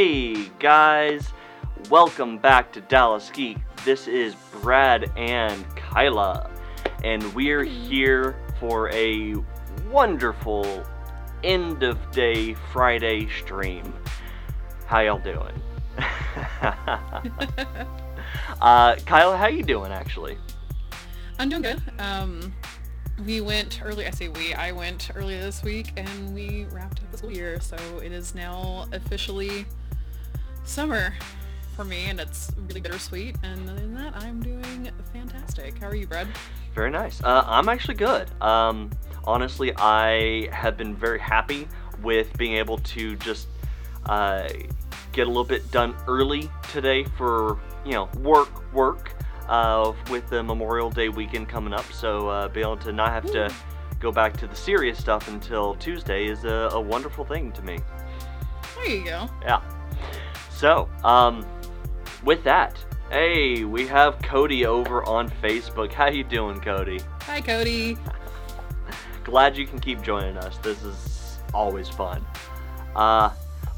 Hey guys, welcome back to Dallas Geek. This is Brad and Kyla, and we're here for a wonderful end of day Friday stream. How y'all doing? uh, Kyla, how you doing actually? I'm doing good. Um, we went early. I say we. I went earlier this week, and we wrapped up the school year. So it is now officially summer for me, and it's really bittersweet. And other than that, I'm doing fantastic. How are you, Brad? Very nice. Uh, I'm actually good. Um, honestly, I have been very happy with being able to just uh, get a little bit done early today for you know work, work uh, with the Memorial Day weekend coming up. So uh, being able to not have to go back to the serious stuff until Tuesday is a, a wonderful thing to me. There you go. Yeah. So, um, with that, hey, we have Cody over on Facebook. How you doing, Cody? Hi, Cody. Glad you can keep joining us. This is always fun. Uh,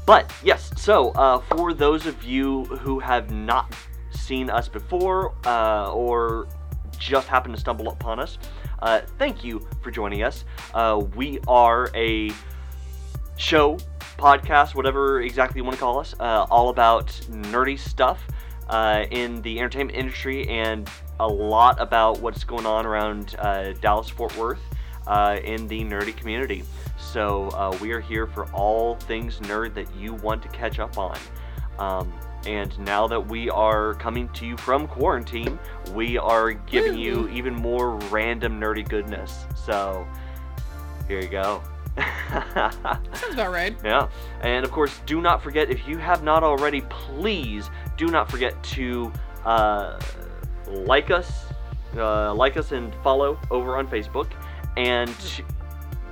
but yes, so uh, for those of you who have not seen us before uh, or just happened to stumble upon us, uh, thank you for joining us. Uh, we are a show, podcast, whatever exactly you want to call us, uh, all about nerdy stuff uh, in the entertainment industry and a lot about what's going on around uh, Dallas Fort Worth uh, in the nerdy community. So uh, we are here for all things nerd that you want to catch up on. Um, and now that we are coming to you from quarantine, we are giving you even more random nerdy goodness. So here you go. Sounds about right. Yeah. And of course, do not forget if you have not already, please do not forget to uh, like us, uh, like us and follow over on Facebook. And Is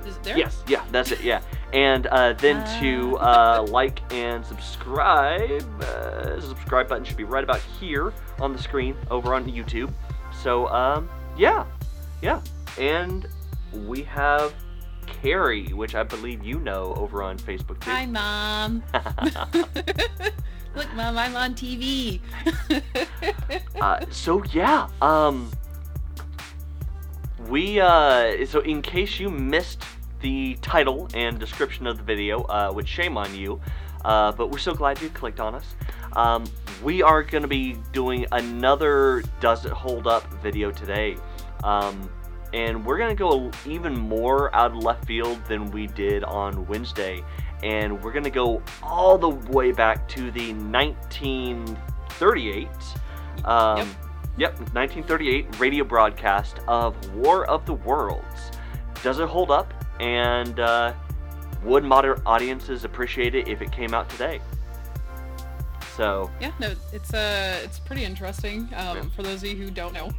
it there? yes, yeah, that's it. Yeah. And uh, then to uh, like and subscribe. Uh, the subscribe button should be right about here on the screen over on YouTube. So um, yeah, yeah. And we have Carrie, which I believe you know over on Facebook too. Hi, Mom. Look, Mom, I'm on TV. uh, so yeah, um, we uh, so in case you missed the title and description of the video, uh, which shame on you, uh, but we're so glad you clicked on us. Um, we are going to be doing another Does It Hold Up video today. Um, and we're going to go even more out of left field than we did on Wednesday. And we're going to go all the way back to the 1938. Um, Yep. Yep, 1938 radio broadcast of War of the Worlds. Does it hold up? And uh, would modern audiences appreciate it if it came out today? So, Yeah, no, it's uh, it's pretty interesting. Um, Yeah. For those of you who don't know,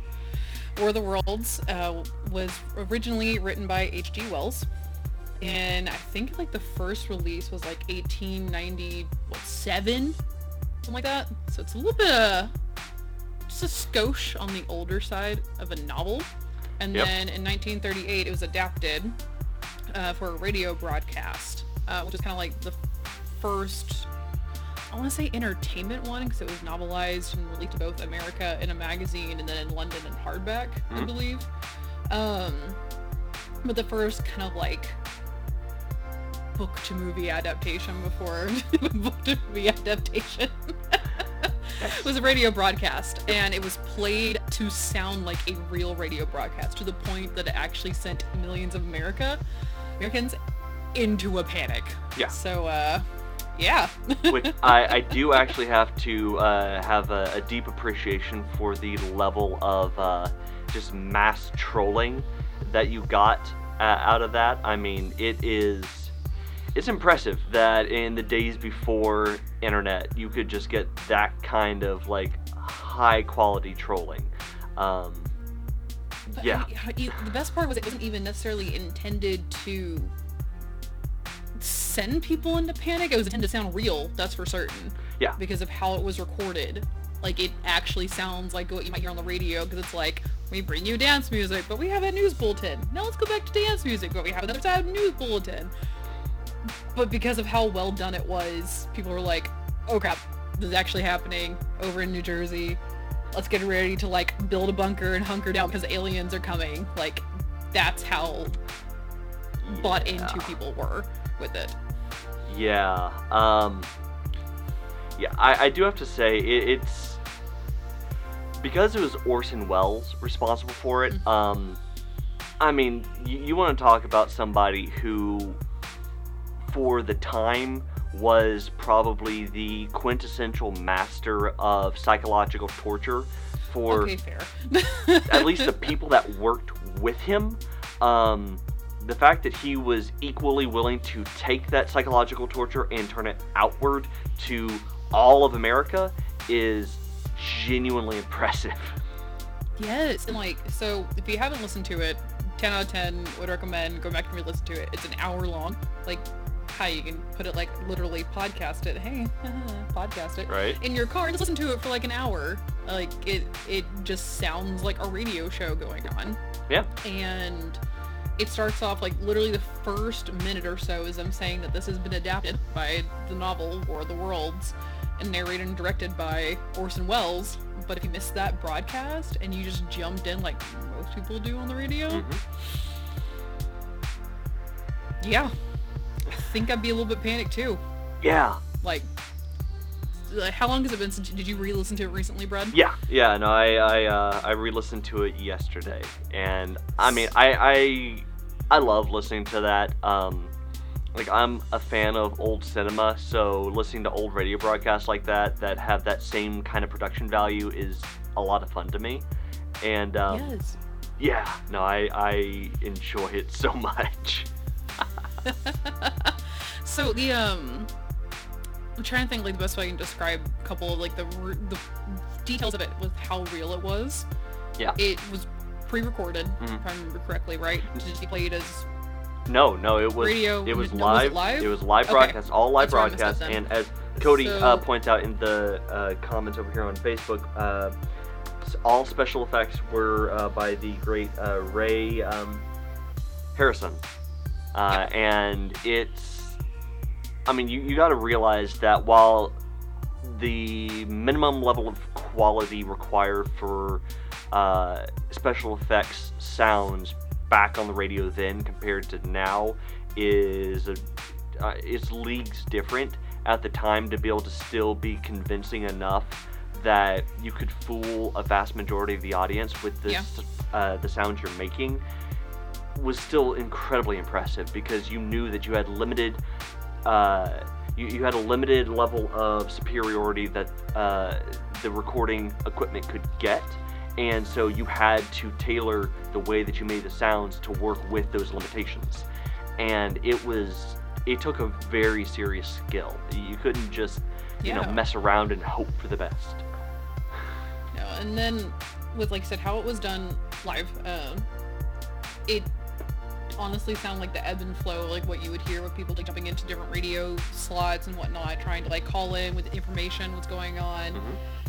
War of the Worlds uh, was originally written by H.G. Wells, and I think like the first release was like 1897, something like that. So it's a little bit uh, just a skosh on the older side of a novel. And Yep. then in 1938, it was adapted uh, for a radio broadcast, uh, which is kind of like the first I want to say entertainment one because it was novelized and released to both America in a magazine and then in London in hardback, I Mhm. believe. Um, but the first kind of like book to movie adaptation before book to movie adaptation was a radio broadcast and it was played to sound like a real radio broadcast to the point that it actually sent millions of America Americans into a panic. Yeah. So uh yeah. which I, I do actually have to uh, have a, a deep appreciation for the level of uh, just mass trolling that you got uh, out of that. I mean, it is it's impressive that in the days before internet, you could just get that kind of like high quality trolling. Um, But yeah, I- I- the best part was it wasn't even necessarily intended to send people into panic. It was intended to sound real, that's for certain. Yeah. Because of how it was recorded. Like it actually sounds like what you might hear on the radio because it's like we bring you dance music, but we have a news bulletin. Now let's go back to dance music, but we have another side news bulletin. but because of how well done it was, people were like, "Oh crap, this is actually happening over in New Jersey. Let's get ready to like build a bunker and hunker down because aliens are coming." Like, that's how bought into people were with it. Yeah. Um. Yeah, I, I do have to say it, it's because it was Orson Welles responsible for it. Um, I mean, you, you want to talk about somebody who, for the time, was probably the quintessential master of psychological torture for okay, fair. at least the people that worked with him, um, the fact that he was equally willing to take that psychological torture and turn it outward to all of America is genuinely impressive. Yes, and like so if you haven't listened to it, 10 out of 10 would recommend go back and re-listen to it. It's an hour long. Like how you can put it like literally podcast it. Hey, podcast it Right? in your car and just listen to it for like an hour. Like it it just sounds like a radio show going on. Yeah. And it starts off like literally the first minute or so is them saying that this has been adapted by the novel War of the Worlds and narrated and directed by Orson Welles. But if you missed that broadcast and you just jumped in like most people do on the radio, Mhm. yeah, I think I'd be a little bit panicked too. Yeah. Like, like, how long has it been since? Did you re-listen to it recently, Brad? Yeah, yeah, no, I I, uh, I re-listened to it yesterday, and I mean, I I I love listening to that. Um, like I'm a fan of old cinema, so listening to old radio broadcasts like that that have that same kind of production value is a lot of fun to me. And um, yes. yeah, no, I I enjoy it so much. so the um, I'm trying to think like the best way I can describe a couple of like the the details of it with how real it was. Yeah. It was pre-recorded, Mhm. if I remember correctly, right? Did you play it as No, no, it was Radio- it was no, was live. it live? It was live Okay. broadcast, all live That's broadcast. And as Cody uh, points out in the uh, comments over here on Facebook, uh, all special effects were uh, by the great uh, Ray um, Harrison, uh, and it's. I mean, you, you got to realize that while the minimum level of quality required for uh, special effects sounds back on the radio then compared to now is a, uh, it's leagues different at the time to be able to still be convincing enough that you could fool a vast majority of the audience with this Yeah. uh, the sounds you're making was still incredibly impressive because you knew that you had limited uh, you, you had a limited level of superiority that uh, the recording equipment could get. And so you had to tailor the way that you made the sounds to work with those limitations. And it was it took a very serious skill. You couldn't just you know mess around and hope for the best. No, and then with like I said, how it was done live, um, it honestly sound like the ebb and flow, like what you would hear with people like jumping into different radio slots and whatnot, trying to like call in with information, what's going on, Mhm.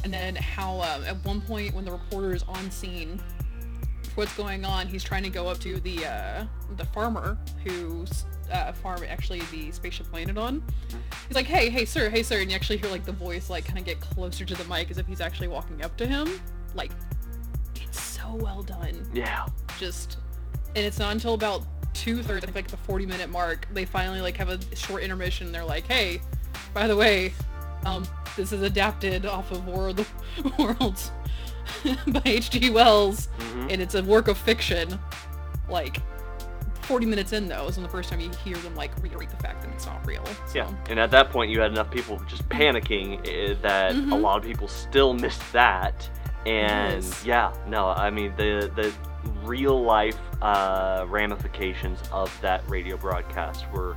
and then how um, at one point when the reporter is on scene, what's going on, he's trying to go up to the uh, the farmer who's uh, farm actually the spaceship landed on. He's like, hey, hey, sir, hey, sir, and you actually hear like the voice like kind of get closer to the mic as if he's actually walking up to him. Like, it's so well done. yeah Just, and it's not until about two thirds, think like the 40 minute mark, they finally like have a short intermission. They're like, hey, by the way, um, this is adapted off of War of the Worlds by H.G. Wells, Mhm. and it's a work of fiction. Like, 40 minutes in though is when the first time you hear them like reiterate the fact that it's not real. So. Yeah, and at that point, you had enough people just panicking that a Mhm. lot of people still missed that. And Yes. yeah, no, I mean the the real life uh, ramifications of that radio broadcast were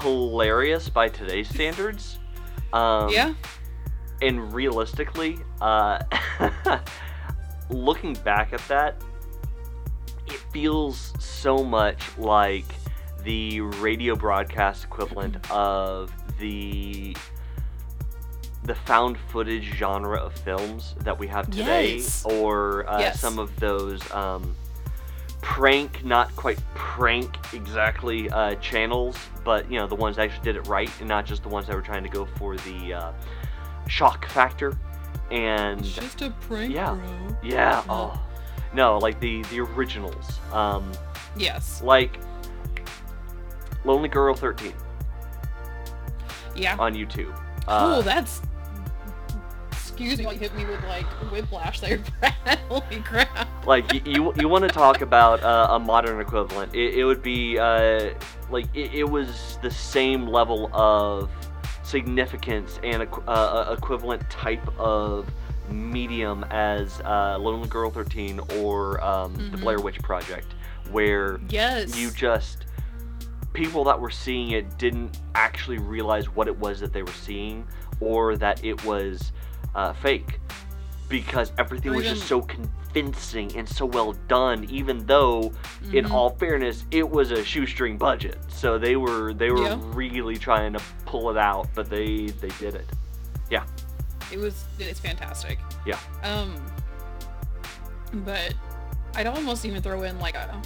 hilarious by today's standards. Um, yeah. and realistically, uh, looking back at that, it feels so much like the radio broadcast equivalent of the the found footage genre of films that we have today, Yes. or uh, Yes. some of those um, prank, not quite prank exactly uh, channels, but you know the ones that actually did it right, and not just the ones that were trying to go for the uh, shock factor. And It's just a prank, yeah. bro. yeah, No. oh no, like the the originals, um, Yes. like Lonely Girl 13 Yeah. on YouTube. cool. Uh, That's. Excuse me, you hit me with like whiplash there, Brad. Holy crap. like y- you you want to talk about uh, a modern equivalent it, it would be uh, like it, it was the same level of significance and uh, uh, equivalent type of medium as uh, lonely girl 13 or um, the Mhm. blair witch project where Yes. you just people that were seeing it didn't actually realize what it was that they were seeing or that it was uh, fake because everything was just so convincing and so well done even though in Mhm. all fairness it was a shoestring budget so they were they were Yeah. really trying to pull it out but they they did it Yeah. It was. It's fantastic. Yeah. Um. But I'd almost even throw in like a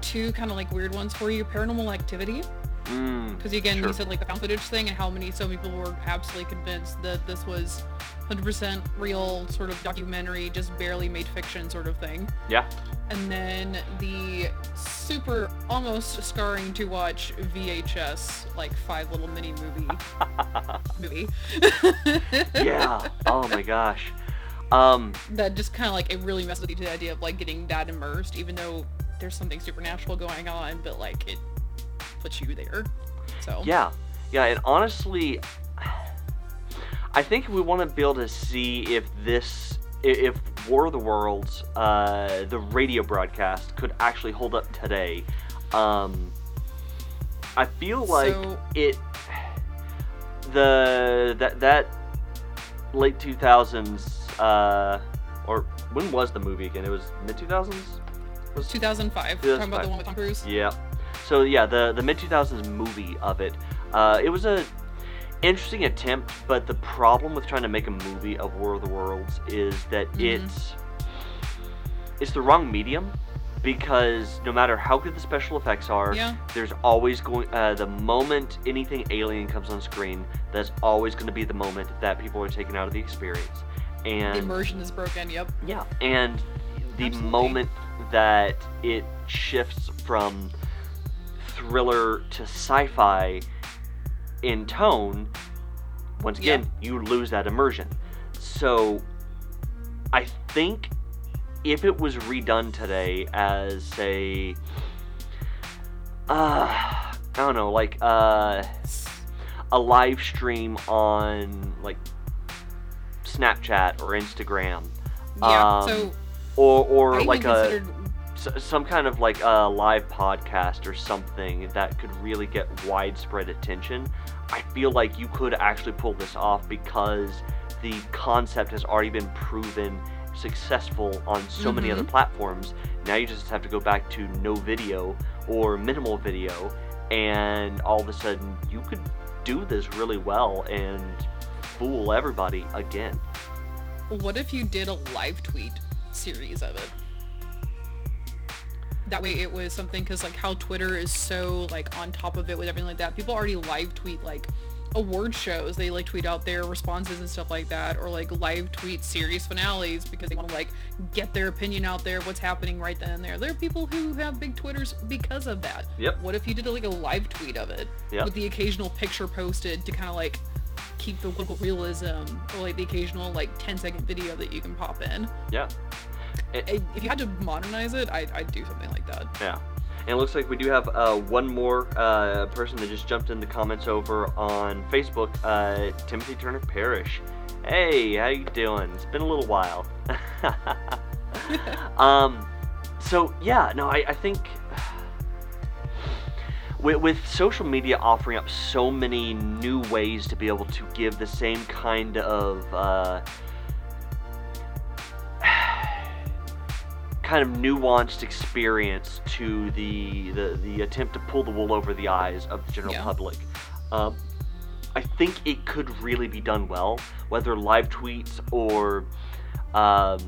two kind of like weird ones for you. Paranormal Activity, mm, because again, Sure. you said like the found footage thing and how many so many people were absolutely convinced that this was 100% real, sort of documentary, just barely made fiction sort of thing. yeah And then the super almost scarring to watch VHS like five little mini movie movie. yeah oh my gosh um that just kind of like it really messes with you to the idea of like getting that immersed, even though there's something supernatural going on, but like it puts you there. So Yeah, yeah, and honestly, I think we want to be able to see if this, if War of the Worlds, uh, the radio broadcast, could actually hold up today. Um, I feel like So- it, the that that late two thousands, uh, or when was the movie again? It was mid two thousands. Was 2005. Talking about 2005. the one with Tom Cruise. yeah. So yeah, the the mid 2000s movie of it, uh, it was a interesting attempt, but the problem with trying to make a movie of War of the Worlds is that Mhm. it's it's the wrong medium because no matter how good the special effects are, Yeah. there's always going uh, the moment anything alien comes on screen, that's always going to be the moment that people are taken out of the experience. And The immersion is broken. Yep. yeah, and the Absolutely. moment that it shifts from thriller to sci-fi in tone, once Yeah. again, you lose that immersion. So, I think if it was redone today as a, uh, I don't know, like uh, a live stream on like Snapchat or Instagram, Yeah. Um, so or or I like a some kind of like a live podcast or something that could really get widespread attention. I feel like you could actually pull this off because the concept has already been proven successful on so many Mhm. other platforms. Now you just have to go back to no video or minimal video, and all of a sudden you could do this really well and fool everybody again. what if you did a live tweet series of it? That way it was something because like how Twitter is so like on top of it with everything like that. People already live tweet like award shows. They like tweet out their responses and stuff like that, or like live tweet series finales because they want to like get their opinion out there, what's happening right then and there. There are people who have big Twitters because of that. Yep. What if you did like a live tweet of it Yep. with the occasional picture posted to kind of like keep the realism, or like the occasional like 10 second video that you can pop in. Yeah. It- I- If you had to modernize it, I'd, I'd do something like that. Yeah. And it looks like we do have uh, one more uh, person that just jumped in the comments over on Facebook, uh, Timothy Turner Parrish. Hey, how you doing? It's been a little while. um, so yeah, no, I, I think with, with social media offering up so many new ways to be able to give the same kind of kind of nuanced experience to the, the the attempt to pull the wool over the eyes of the general Yeah. public. Um, I think it could really be done well, whether live tweets or um,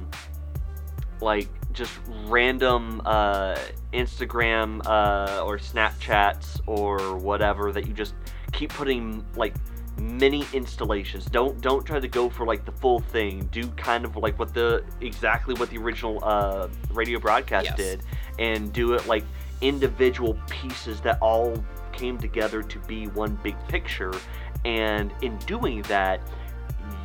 like just random uh, Instagram uh, or Snapchats or whatever that you just keep putting like mini installations. Don't don't try to go for like the full thing. Do kind of like what the exactly what the original uh, radio broadcast Yes. did, and do it like individual pieces that all came together to be one big picture. And in doing that,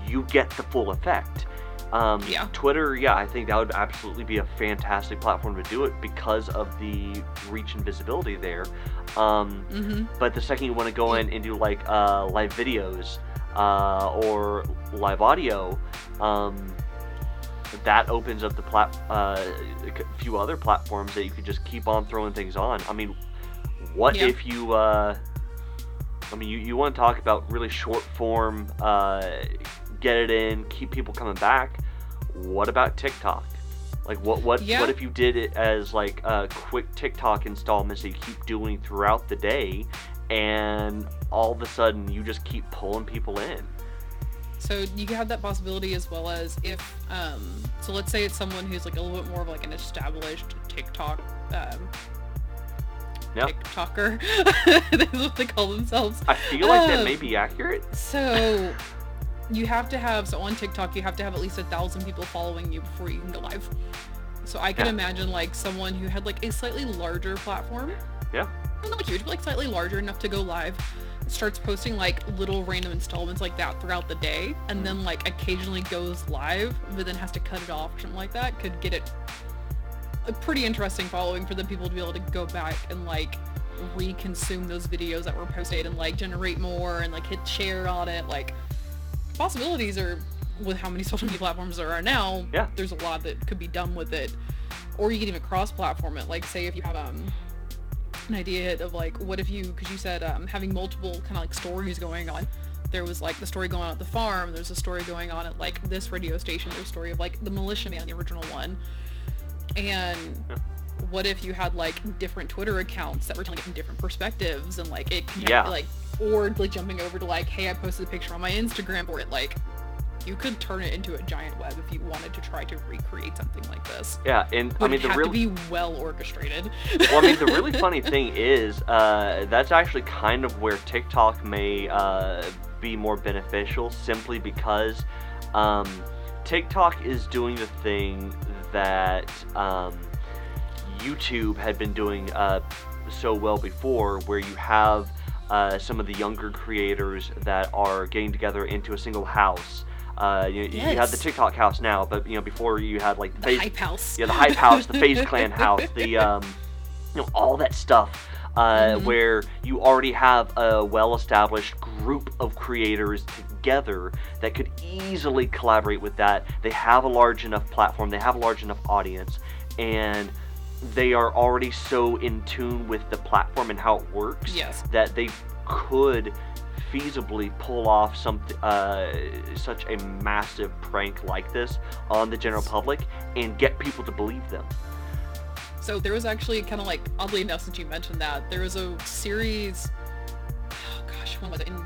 you get the full effect. Um, Yeah. Twitter, yeah, I think that would absolutely be a fantastic platform to do it because of the reach and visibility there. Um, Mm-hmm. but the second you want to go in and do like uh, live videos uh, or live audio, um, that opens up the plat- uh, a few other platforms that you could just keep on throwing things on. I mean, what Yeah. if you? Uh, I mean, you, you want to talk about really short form, uh, get it in, keep people coming back. What about TikTok? Like what what Yeah. what if you did it as like a quick TikTok installments that you keep doing throughout the day, and all of a sudden you just keep pulling people in. So you have that possibility as well as if, um, so let's say it's someone who's like a little bit more of like an established TikTok, um, Yeah. TikToker. That's what they call themselves. I feel like that Um, may be accurate. So you have to have, so on TikTok, you have to have at least a thousand people following you before you can go live. So I can Yeah. imagine like someone who had like a slightly larger platform, Yeah. not like huge, but like slightly larger enough to go live, starts posting like little random installments like that throughout the day, and mm. then like occasionally goes live, but then has to cut it off or something like that, could get it a pretty interesting following for the people to be able to go back and like reconsume those videos that were posted and like generate more and like hit share on it. Like possibilities are with how many social media platforms there are now. Yeah. There's a lot that could be done with it. Or you can even cross-platform it. Like say if you have um an idea of like what if you because you said um, having multiple kind of like stories going on there was like the story going on at the farm there's a story going on at like this radio station there's a story of like the militiaman the original one and. What if you had like different twitter accounts that were telling it from different perspectives and like it Yeah. like or like jumping over to like hey i posted a picture on my instagram for it like you could turn it into a giant web if you wanted to try to recreate something like this Yeah, and I mean the have real to be well orchestrated well, I mean, the really funny thing is, uh, that's actually kind of where TikTok may uh, be more beneficial, simply because um, TikTok is doing the thing that um, YouTube had been doing uh, so well before, where you have uh, some of the younger creators that are getting together into a single house. Uh, you, you have the TikTok house now, but you know before you had like the Face- hype house yeah, the Hype House, the FaZe Clan House, the um, you know, all that stuff. Uh, Mhm. Where you already have a well-established group of creators together that could easily collaborate with that. They have a large enough platform, they have a large enough audience, and they are already so in tune with the platform and how it works yes that they could feasibly pull off something uh, such a massive prank like this on the general public and get people to believe them. So there was actually kind of like, oddly enough, since you mentioned that, there was a series, oh gosh, when was it? In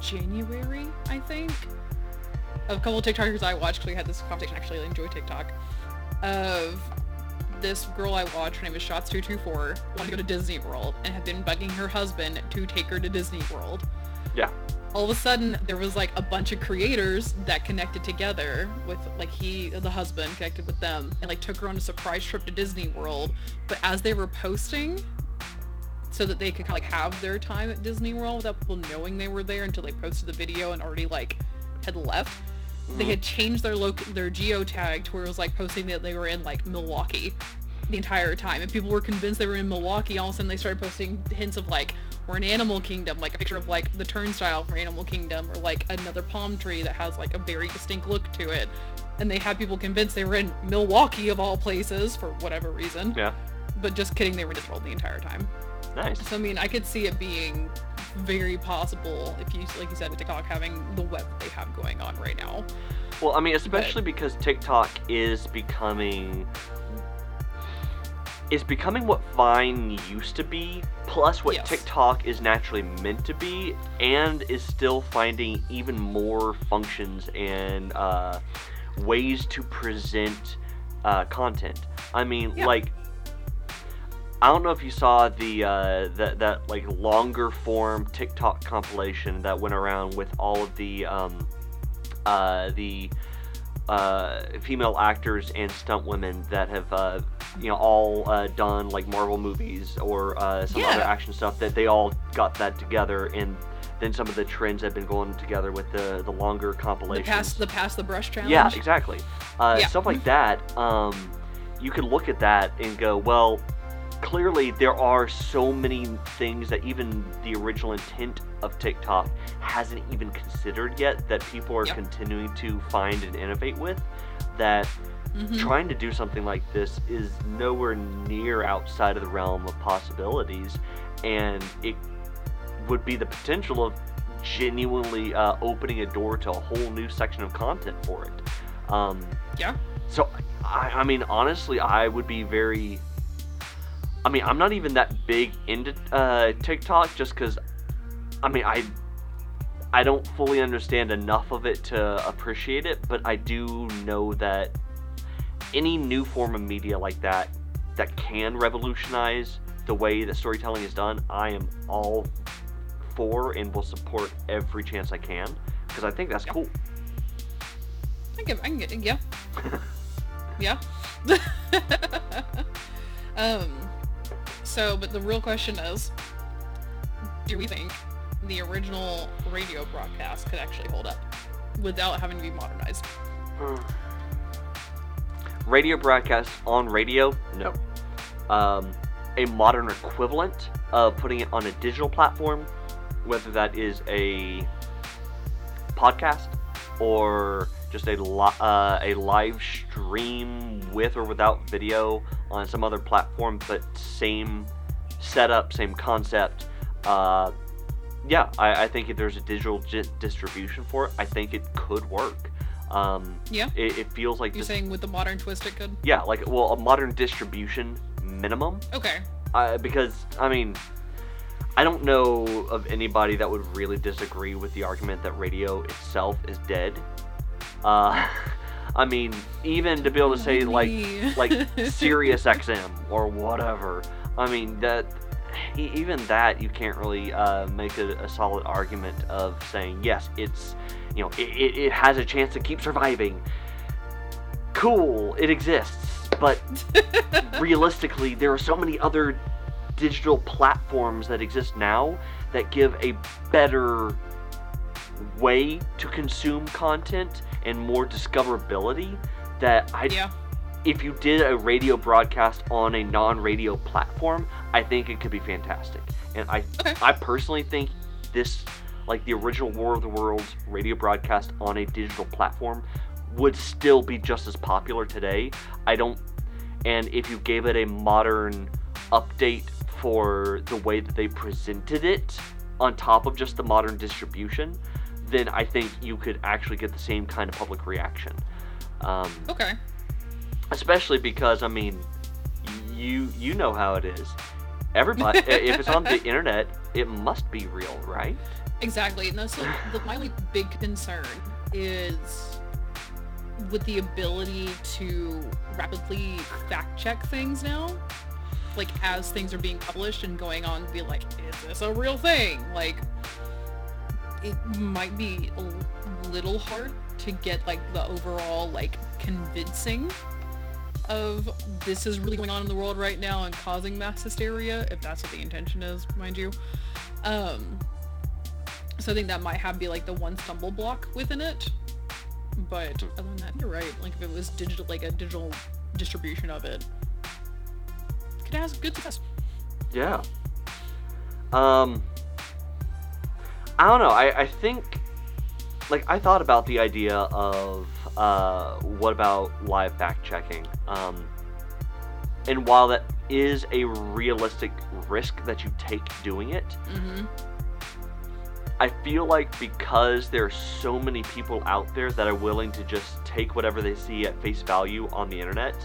January, I think? Of a couple of TikTokers I watched, because we had this conversation, actually, I enjoy TikTok, of this girl I watched, her name is Shots224, wanted to go to Disney World, and had been bugging her husband to take her to Disney World Yeah. all of a sudden there was like a bunch of creators that connected together with like he the husband connected with them and like took her on a surprise trip to disney world but as they were posting so that they could kind of like have their time at disney world without people knowing they were there until they posted the video and already like had left they had changed their loc their geotag to where it was like posting that they were in like milwaukee the entire time and people were convinced they were in milwaukee all of a sudden they started posting hints of like we're in animal kingdom like a picture of like the turnstile from animal kingdom or like another palm tree that has like a very distinct look to it and they had people convinced they were in milwaukee of all places for whatever reason Yeah. but just kidding they were Disney World the entire time Nice. so i mean i could see it being very possible if you like you said with tiktok having the web they have going on right now Well, I mean, especially because TikTok is becoming is becoming what Vine used to be, plus what Yes. TikTok is naturally meant to be, and is still finding even more functions and uh, ways to present uh, content. I mean, Yeah. like, I don't know if you saw the uh, that that like longer form TikTok compilation that went around with all of the um, uh, the uh, female actors and stunt women that have uh, you know all uh, done like Marvel movies or uh, some other action stuff that they all got that together and then some of the trends have been going together with the the longer The compilations. pass the pass the brush challenge. Yeah, exactly. Uh, Yeah. Stuff like that. Um, you can look at that and go, well, clearly there are so many things that even the original intent of TikTok hasn't even considered yet that people are Yep. continuing to find and innovate with. That Mhm. trying to do something like this is nowhere near outside of the realm of possibilities, and it would be the potential of genuinely uh, opening a door to a whole new section of content for it. Um, Yeah. so, I, I mean, honestly, I would be very. I mean, I'm not even that big into uh, TikTok just because, I mean, I. I don't fully understand enough of it to appreciate it, but I do know that any new form of media like that that can revolutionize the way that storytelling is done, I am all for and will support every chance I can because I think that's Yeah. cool. I can, I can get yeah. yeah. um. So, but the real question is, do we think the original radio broadcast could actually hold up without having to be modernized? radio broadcast on radio? No. Um, a modern equivalent of putting it on a digital platform whether that is a podcast or just a, li- uh, a live stream with or without video on some other platform but same setup same concept uh, yeah I, I think if there's a digital gi- distribution for it i think it could work um, Yeah. it, it feels like You're this saying with the modern twist it could? yeah, like well, a modern distribution minimum. Okay. Uh, because I mean, I don't know of anybody that would really disagree with the argument that radio itself is dead. Uh, I mean, even to be able to say like like Sirius XM or whatever. I mean that even that you can't really uh, make a, a solid argument of saying yes, it's you know it, it, it has a chance to keep surviving. Cool, it exists, but realistically, there are so many other digital platforms that exist now that give a better way to consume content and more discoverability that I yeah. if you did a radio broadcast on a non-radio platform, I think it could be fantastic. And I Okay. I personally think this like the original War of the Worlds radio broadcast on a digital platform would still be just as popular today. I don't and if you gave it a modern update for the way that they presented it on top of just the modern distribution, then I think you could actually get the same kind of public reaction. Um, Okay. especially because I mean, you you know how it is. Everybody, if it's on the internet, it must be real, right? Exactly. And that's like, the, my like big concern is with the ability to rapidly fact check things now. Like as things are being published and going on, be like, is this a real thing? Like, it might be a little hard to get like the overall like convincing of this is really going on in the world right now and causing mass hysteria, if that's what the intention is, mind you. Um, so I think that might have be like the one stumble block within it. But other than that, you're right. Like if it was digital, like a digital distribution of it, could have good success. Yeah. Um. I don't know. I I think, like, I thought about the idea of uh, what about live fact checking? Um, and while that is a realistic risk that you take doing it, Mm-hmm. I feel like because there are so many people out there that are willing to just take whatever they see at face value on the internet,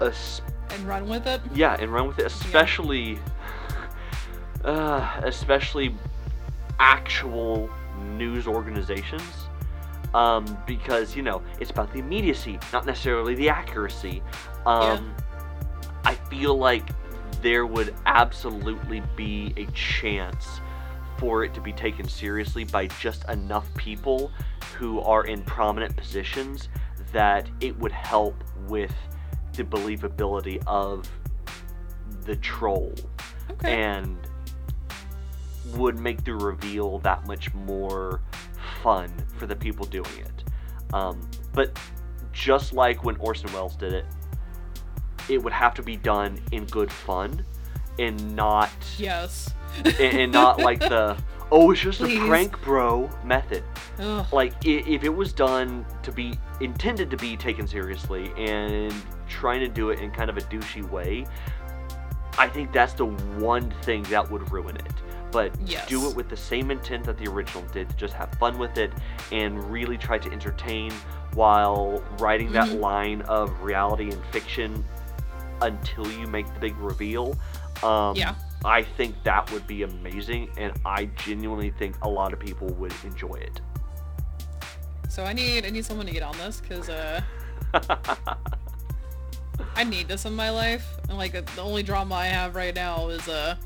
And run with it. yeah, and run with it, especially, uh, especially actual news organizations. um, because you know it's about the immediacy, not necessarily the accuracy. Um, I feel like there would absolutely be a chance for it to be taken seriously by just enough people who are in prominent positions that it would help with the believability of the troll Okay. and would make the reveal that much more fun for the people doing it. Um, but just like when Orson Welles did it, it would have to be done in good fun and not yes. and, and not like the oh it's just Please. a prank bro method Ugh. like if it was done to be intended to be taken seriously and trying to do it in kind of a douchey way i think that's the one thing that would ruin it but Yes. do it with the same intent that the original did to just have fun with it and really try to entertain while writing that Mhm. line of reality and fiction until you make the big reveal um, Yeah. I think that would be amazing, and I genuinely think a lot of people would enjoy it. So I need I need someone to get on this because uh I need this in my life. And like the only drama I have right now is uh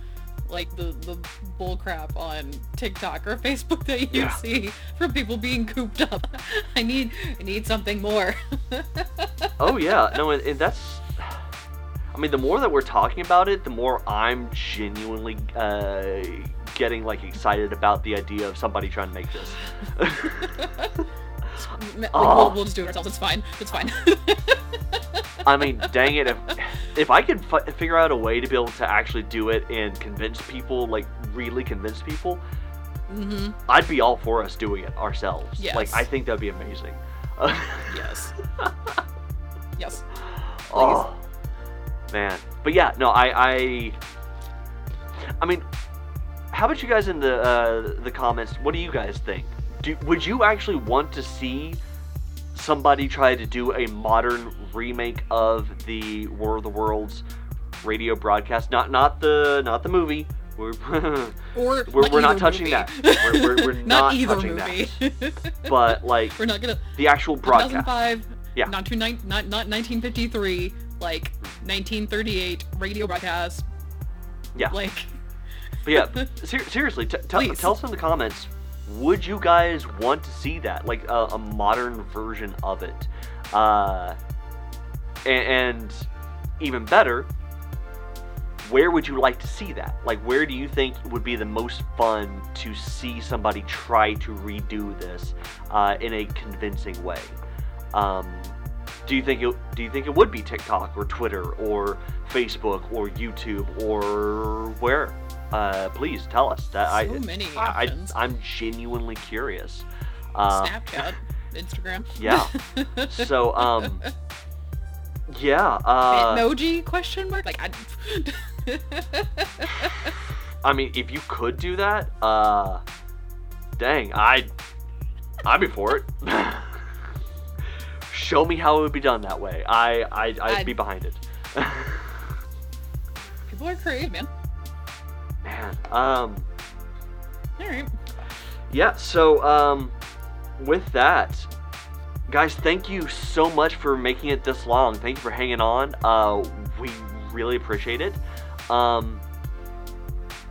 like the the bull crap on TikTok or Facebook that you Yeah. see from people being cooped up. I need I need something more. oh yeah, no, and, and that's. I mean, the more that we're talking about it, the more I'm genuinely uh, getting like excited about the idea of somebody trying to make this. Like, Oh. we'll, we'll just do it ourselves. It's fine. It's fine. I mean, dang it, if if I could fi- figure out a way to be able to actually do it and convince people, like really convince people, hmm I'd be all for us doing it ourselves. Like, I think that'd be amazing. Yes. yes. Oh man, but yeah, no, I, I, I mean, how about you guys in the uh, the comments? What do you guys think? Do, would you actually want to see somebody tried to do a modern remake of the War of the Worlds radio broadcast? Not not the not the movie. We're Or We're- we're not touching movie. that. We're- we're- we're not either touching movie. but like we're not gonna. the actual broadcast. 2005. Yeah. Not, to not not 1953. Like 1938 radio broadcast. Yeah. Like. But yeah, ser- seriously, t- Please. tell us in the comments. Would you guys want to see that, like a, a modern version of it? Uh, a- and, even better, where would you like to see that? Like, where do you think would be the most fun to see somebody try to redo this uh, in a convincing way? Um, do you think it, do you think it would be TikTok or Twitter or Facebook or YouTube or where? Uh, please tell us. That I, So many I, options. I, am genuinely curious. Uh, Snapchat, Instagram. yeah. So, um, yeah. Uh, Bitmoji question mark? Like I. I mean, if you could do that, uh, dang, I'd, I'd be for it. Show me how it would be done that way. I, I, I'd, I'd- be behind it. People are creative, man. Man, um, All right. yeah. So, um, with that, guys, thank you so much for making it this long. Thank you for hanging on. Uh, we really appreciate it. Um,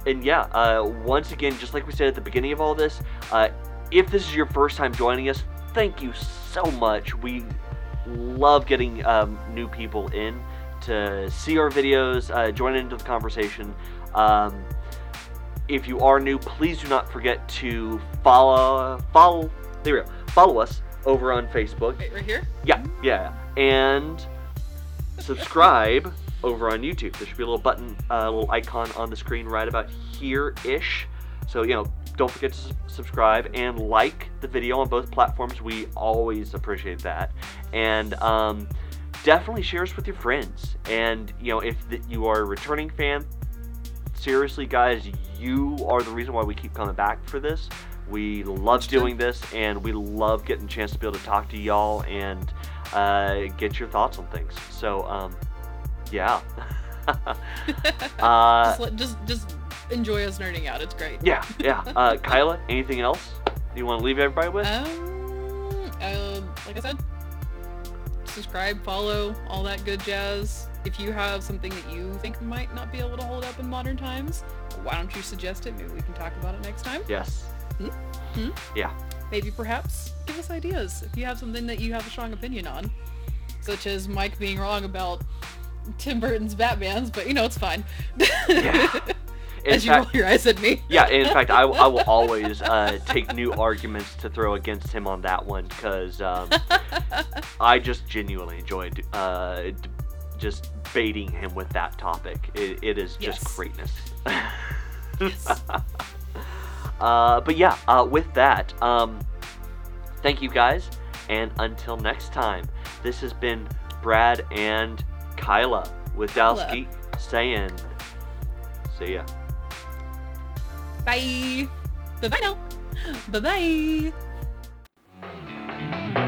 and yeah, uh, once again, just like we said at the beginning of all this, uh, if this is your first time joining us, thank you so much. We love getting um, new people in to see our videos, uh, join into the conversation. Um, if you are new, please do not forget to follow follow there we go. Follow us over on Facebook. Wait, right here. Yeah, yeah, and subscribe over on YouTube. There should be a little button, a uh, little icon on the screen right about here-ish. So you know, don't forget to subscribe and like the video on both platforms. We always appreciate that, and um, definitely share us with your friends. And you know, if th- you are a returning fan, seriously, guys, you are the reason why we keep coming back for this. We love doing this, and we love getting a chance to be able to talk to y'all and uh, get your thoughts on things. So, um, yeah. uh, just, just just enjoy us nerding out. It's great. yeah, yeah. Uh, Kyla, anything else you want to leave everybody with? Um, like I said, subscribe, follow, all that good jazz. If you have something that you think might not be able to hold up in modern times, why don't you suggest it? Maybe we can talk about it next time. Yes. Hmm? Hmm? Yeah. Maybe perhaps give us ideas if you have something that you have a strong opinion on, such as Mike being wrong about Tim Burton's Batman's, but you know it's fine. Yeah. As you roll your eyes at me. Yeah, in fact, I, I will always uh, take new arguments to throw against him on that one because um, I just genuinely enjoyed uh, just baiting him with that topic. It, it is just Yes. greatness. Yes. uh, but yeah, uh, with that, um, thank you guys, and until next time, this has been Brad and Kyla with Dowski saying, see ya. Bye. Bye bye now. Bye bye.